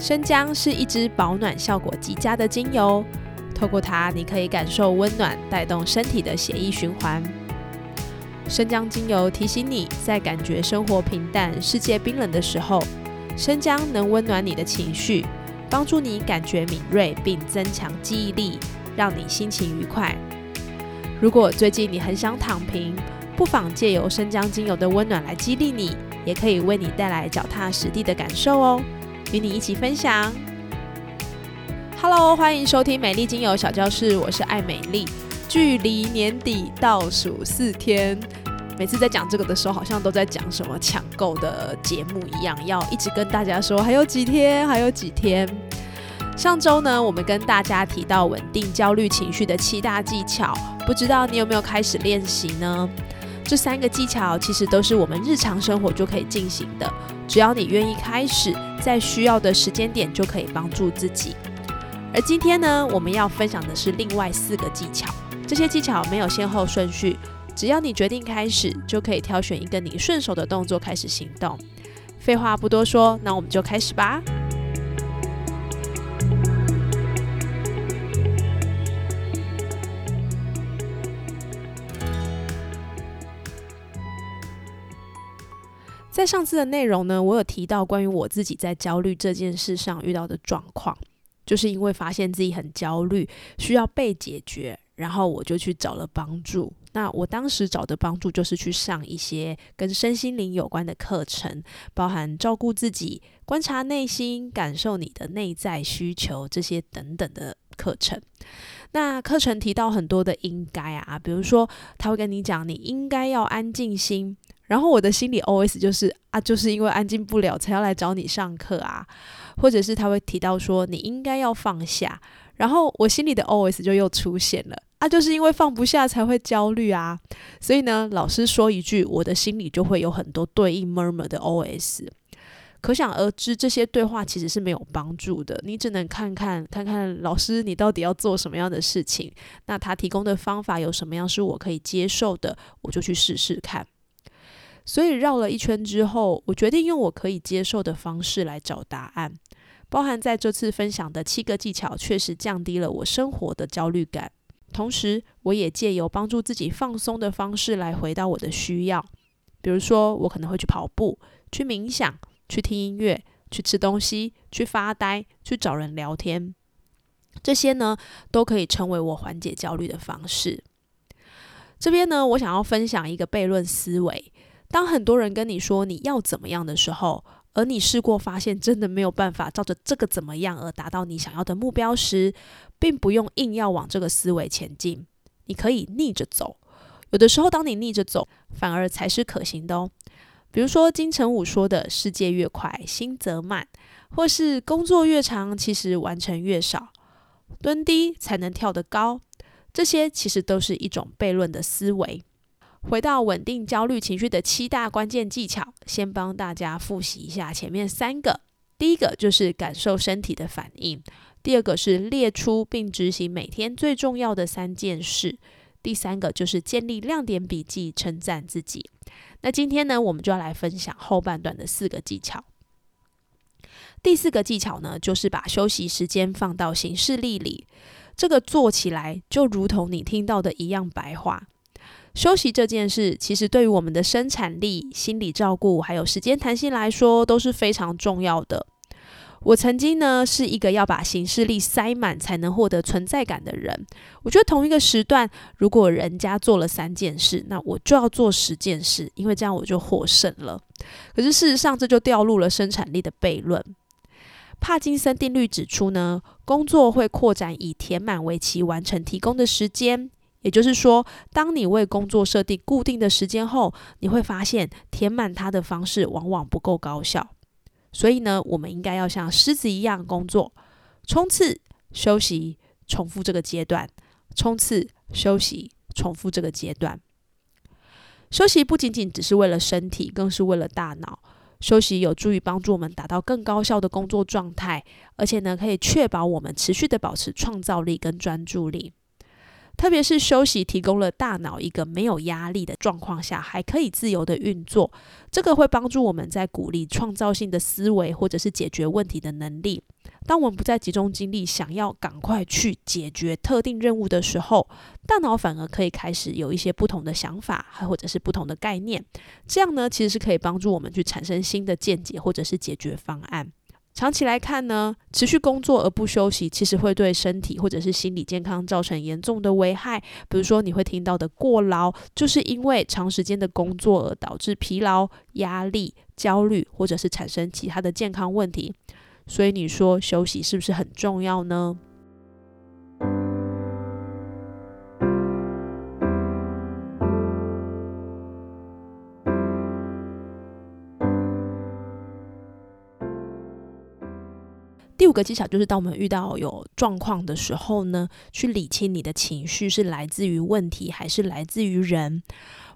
生姜是一支保暖效果极佳的精油，透过它，你可以感受温暖，带动身体的血液循环。生姜精油提醒你在感觉生活平淡、世界冰冷的时候，生姜能温暖你的情绪，帮助你感觉敏锐，并增强记忆力，让你心情愉快。如果最近你很想躺平，不妨借由生姜精油的温暖来激励你，也可以为你带来脚踏实地的感受哦。与你一起分享。Hello，欢迎收听美丽精油小教室，我是爱美丽。距离年底倒数四天，每次在讲这个的时候，好像都在讲什么抢购的节目一样，要一直跟大家说还有几天，还有几天。上周呢，我们跟大家提到稳定焦虑情绪的七大技巧，不知道你有没有开始练习呢？这三个技巧其实都是我们日常生活就可以进行的，只要你愿意开始，在需要的时间点就可以帮助自己。而今天呢，我们要分享的是另外四个技巧，这些技巧没有先后顺序，只要你决定开始，就可以挑选一个你顺手的动作开始行动。废话不多说，那我们就开始吧。在上次的内容呢，我有提到关于我自己在焦虑这件事上遇到的状况，就是因为发现自己很焦虑，需要被解决，然后我就去找了帮助。那我当时找的帮助就是去上一些跟身心灵有关的课程，包含照顾自己、观察内心、感受你的内在需求这些等等的课程。那课程提到很多的应该啊，比如说他会跟你讲，你应该要安静心。然后我的心里 OS 就是啊，就是因为安静不了才要来找你上课啊，或者是他会提到说你应该要放下，然后我心里的 OS 就又出现了啊，就是因为放不下才会焦虑啊，所以呢，老师说一句，我的心里就会有很多对应 murmur 的 OS，可想而知，这些对话其实是没有帮助的，你只能看看看看老师你到底要做什么样的事情，那他提供的方法有什么样是我可以接受的，我就去试试看。所以绕了一圈之后，我决定用我可以接受的方式来找答案。包含在这次分享的七个技巧，确实降低了我生活的焦虑感。同时，我也借由帮助自己放松的方式来回到我的需要。比如说，我可能会去跑步、去冥想、去听音乐、去吃东西、去发呆、去找人聊天。这些呢，都可以成为我缓解焦虑的方式。这边呢，我想要分享一个悖论思维。当很多人跟你说你要怎么样的时候，而你试过发现真的没有办法照着这个怎么样而达到你想要的目标时，并不用硬要往这个思维前进，你可以逆着走。有的时候，当你逆着走，反而才是可行的哦。比如说金城武说的“世界越快，心则慢”，或是“工作越长，其实完成越少”，蹲低才能跳得高，这些其实都是一种悖论的思维。回到稳定焦虑情绪的七大关键技巧，先帮大家复习一下前面三个。第一个就是感受身体的反应，第二个是列出并执行每天最重要的三件事，第三个就是建立亮点笔记，称赞自己。那今天呢，我们就要来分享后半段的四个技巧。第四个技巧呢，就是把休息时间放到行事历里，这个做起来就如同你听到的一样白话。休息这件事，其实对于我们的生产力、心理照顾，还有时间弹性来说，都是非常重要的。我曾经呢，是一个要把行事力塞满才能获得存在感的人。我觉得同一个时段，如果人家做了三件事，那我就要做十件事，因为这样我就获胜了。可是事实上，这就掉入了生产力的悖论。帕金森定律指出呢，工作会扩展以填满为其完成提供的时间。也就是说，当你为工作设定固定的时间后，你会发现填满它的方式往往不够高效。所以呢，我们应该要像狮子一样工作，冲刺、休息，重复这个阶段；冲刺，休息，重复这个阶段。休息不仅仅只是为了身体，更是为了大脑。休息有助于帮助我们达到更高效的工作状态，而且呢，可以确保我们持续的保持创造力跟专注力。特别是休息提供了大脑一个没有压力的状况下，还可以自由的运作，这个会帮助我们在鼓励创造性的思维或者是解决问题的能力。当我们不再集中精力想要赶快去解决特定任务的时候，大脑反而可以开始有一些不同的想法，还或者是不同的概念。这样呢，其实是可以帮助我们去产生新的见解或者是解决方案。长期来看呢，持续工作而不休息，其实会对身体或者是心理健康造成严重的危害。比如说，你会听到的过劳，就是因为长时间的工作而导致疲劳、压力、焦虑，或者是产生其他的健康问题。所以，你说休息是不是很重要呢？五个技巧就是，当我们遇到有状况的时候呢，去理清你的情绪是来自于问题还是来自于人。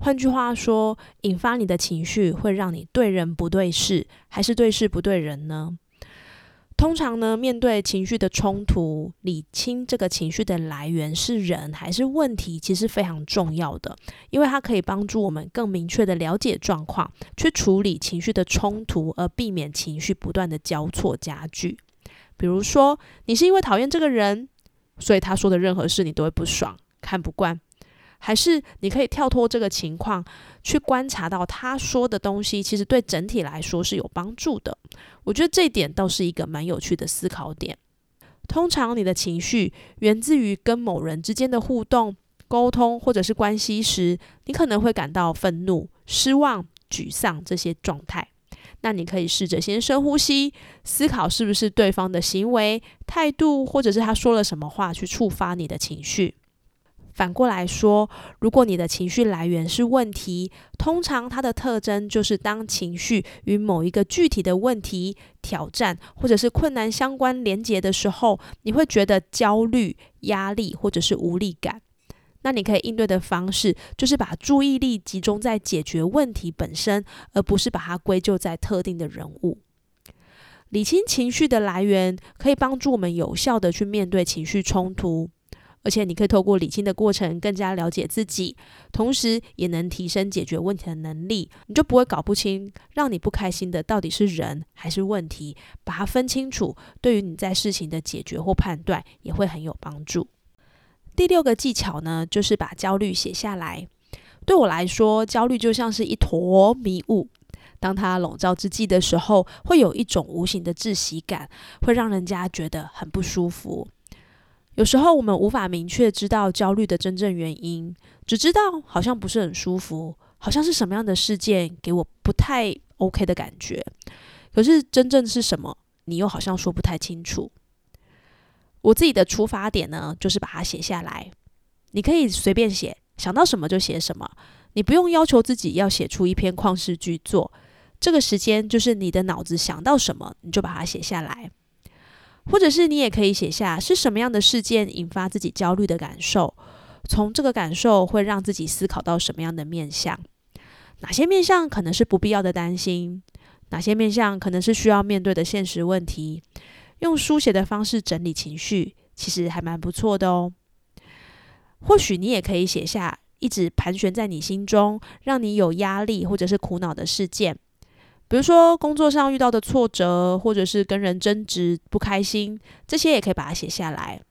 换句话说，引发你的情绪会让你对人不对事，还是对事不对人呢？通常呢，面对情绪的冲突，理清这个情绪的来源是人还是问题，其实非常重要的，因为它可以帮助我们更明确的了解状况，去处理情绪的冲突，而避免情绪不断的交错加剧。比如说，你是因为讨厌这个人，所以他说的任何事你都会不爽、看不惯，还是你可以跳脱这个情况，去观察到他说的东西其实对整体来说是有帮助的。我觉得这一点倒是一个蛮有趣的思考点。通常你的情绪源自于跟某人之间的互动、沟通或者是关系时，你可能会感到愤怒、失望、沮丧这些状态。那你可以试着先深呼吸，思考是不是对方的行为、态度，或者是他说了什么话去触发你的情绪。反过来说，如果你的情绪来源是问题，通常它的特征就是当情绪与某一个具体的问题、挑战或者是困难相关连结的时候，你会觉得焦虑、压力或者是无力感。那你可以应对的方式，就是把注意力集中在解决问题本身，而不是把它归咎在特定的人物。理清情绪的来源，可以帮助我们有效的去面对情绪冲突，而且你可以透过理清的过程，更加了解自己，同时也能提升解决问题的能力。你就不会搞不清让你不开心的到底是人还是问题，把它分清楚，对于你在事情的解决或判断也会很有帮助。第六个技巧呢，就是把焦虑写下来。对我来说，焦虑就像是一坨迷雾，当它笼罩之际的时候，会有一种无形的窒息感，会让人家觉得很不舒服。有时候我们无法明确知道焦虑的真正原因，只知道好像不是很舒服，好像是什么样的事件给我不太 OK 的感觉。可是真正是什么，你又好像说不太清楚。我自己的出发点呢，就是把它写下来。你可以随便写，想到什么就写什么。你不用要求自己要写出一篇旷世巨作。这个时间就是你的脑子想到什么，你就把它写下来。或者是你也可以写下是什么样的事件引发自己焦虑的感受，从这个感受会让自己思考到什么样的面相。哪些面相可能是不必要的担心？哪些面相可能是需要面对的现实问题？用书写的方式整理情绪，其实还蛮不错的哦。或许你也可以写下一直盘旋在你心中，让你有压力或者是苦恼的事件，比如说工作上遇到的挫折，或者是跟人争执不开心，这些也可以把它写下来。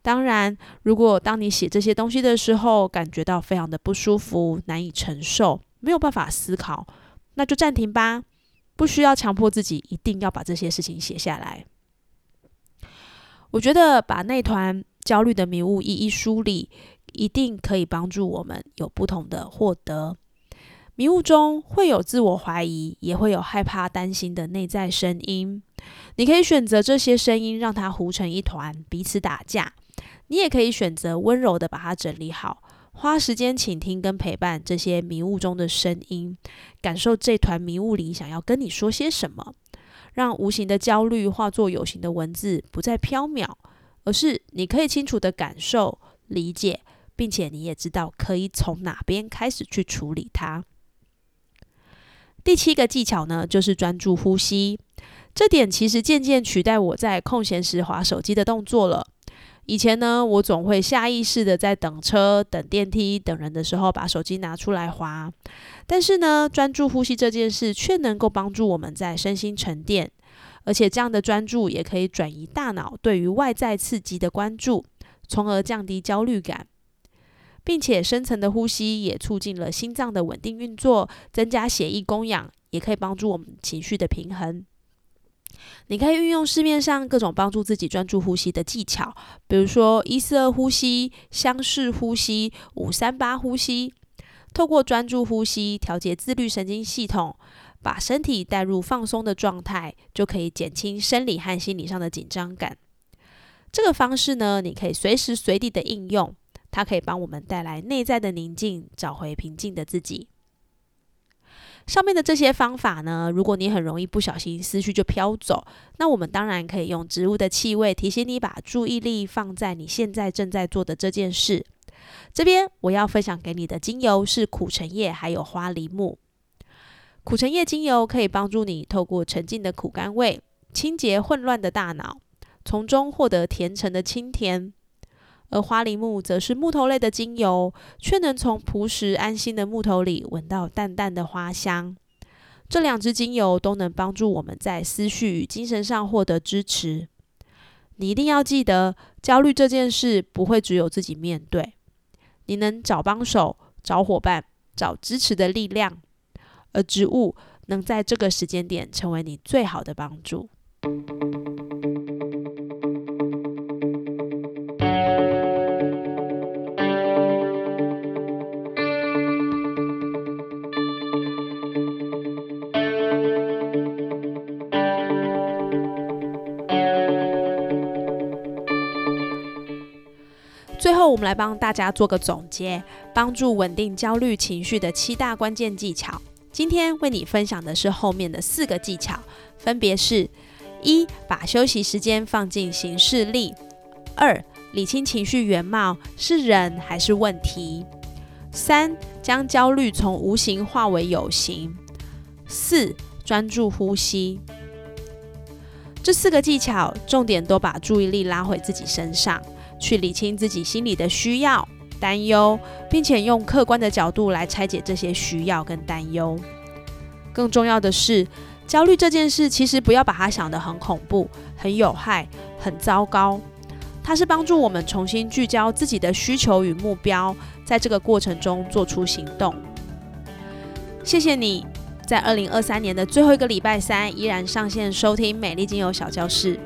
当然，如果当你写这些东西的时候，感觉到非常的不舒服、难以承受，没有办法思考，那就暂停吧，不需要强迫自己一定要把这些事情写下来。我觉得把那团焦虑的迷雾一一梳理，一定可以帮助我们有不同的获得。迷雾中会有自我怀疑，也会有害怕、担心的内在声音。你可以选择这些声音，让它糊成一团，彼此打架；你也可以选择温柔的把它整理好，花时间倾听跟陪伴这些迷雾中的声音，感受这团迷雾里想要跟你说些什么。让无形的焦虑化作有形的文字，不再飘渺，而是你可以清楚的感受、理解，并且你也知道可以从哪边开始去处理它。第七个技巧呢，就是专注呼吸。这点其实渐渐取代我在空闲时划手机的动作了。以前呢，我总会下意识的在等车、等电梯、等人的时候把手机拿出来划。但是呢，专注呼吸这件事却能够帮助我们在身心沉淀，而且这样的专注也可以转移大脑对于外在刺激的关注，从而降低焦虑感，并且深层的呼吸也促进了心脏的稳定运作，增加血液供氧，也可以帮助我们情绪的平衡。你可以运用市面上各种帮助自己专注呼吸的技巧，比如说一四二呼吸、相似呼吸、五三八呼吸。透过专注呼吸调节自律神经系统，把身体带入放松的状态，就可以减轻生理和心理上的紧张感。这个方式呢，你可以随时随地的应用，它可以帮我们带来内在的宁静，找回平静的自己。上面的这些方法呢，如果你很容易不小心思绪就飘走，那我们当然可以用植物的气味提醒你把注意力放在你现在正在做的这件事。这边我要分享给你的精油是苦橙叶还有花梨木。苦橙叶精油可以帮助你透过沉静的苦甘味，清洁混乱的大脑，从中获得甜橙的清甜。而花梨木则是木头类的精油，却能从朴实安心的木头里闻到淡淡的花香。这两支精油都能帮助我们在思绪与精神上获得支持。你一定要记得，焦虑这件事不会只有自己面对，你能找帮手、找伙伴、找支持的力量，而植物能在这个时间点成为你最好的帮助。最后，我们来帮大家做个总结，帮助稳定焦虑情绪的七大关键技巧。今天为你分享的是后面的四个技巧，分别是：一、把休息时间放进行事力；二、理清情绪原貌，是人还是问题；三、将焦虑从无形化为有形；四、专注呼吸。这四个技巧，重点都把注意力拉回自己身上。去理清自己心里的需要、担忧，并且用客观的角度来拆解这些需要跟担忧。更重要的是，焦虑这件事其实不要把它想得很恐怖、很有害、很糟糕。它是帮助我们重新聚焦自己的需求与目标，在这个过程中做出行动。谢谢你在二零二三年的最后一个礼拜三依然上线收听美丽精油小教室。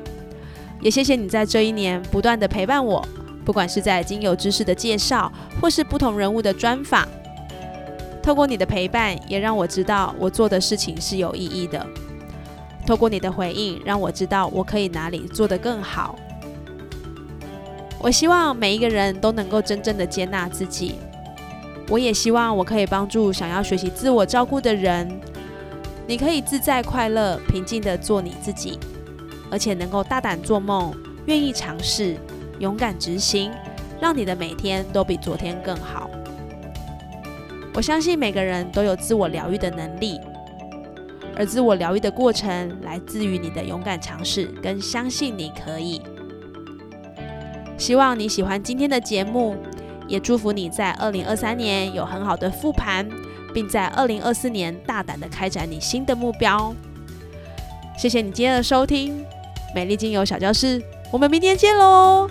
也谢谢你在这一年不断的陪伴我，不管是在精油知识的介绍，或是不同人物的专访。透过你的陪伴，也让我知道我做的事情是有意义的。透过你的回应，让我知道我可以哪里做得更好。我希望每一个人都能够真正的接纳自己。我也希望我可以帮助想要学习自我照顾的人。你可以自在、快乐、平静的做你自己。而且能够大胆做梦，愿意尝试，勇敢执行，让你的每天都比昨天更好。我相信每个人都有自我疗愈的能力，而自我疗愈的过程来自于你的勇敢尝试跟相信你可以。希望你喜欢今天的节目，也祝福你在二零二三年有很好的复盘，并在二零二四年大胆的开展你新的目标。谢谢你今天的收听。美丽精油小教室，我们明天见喽！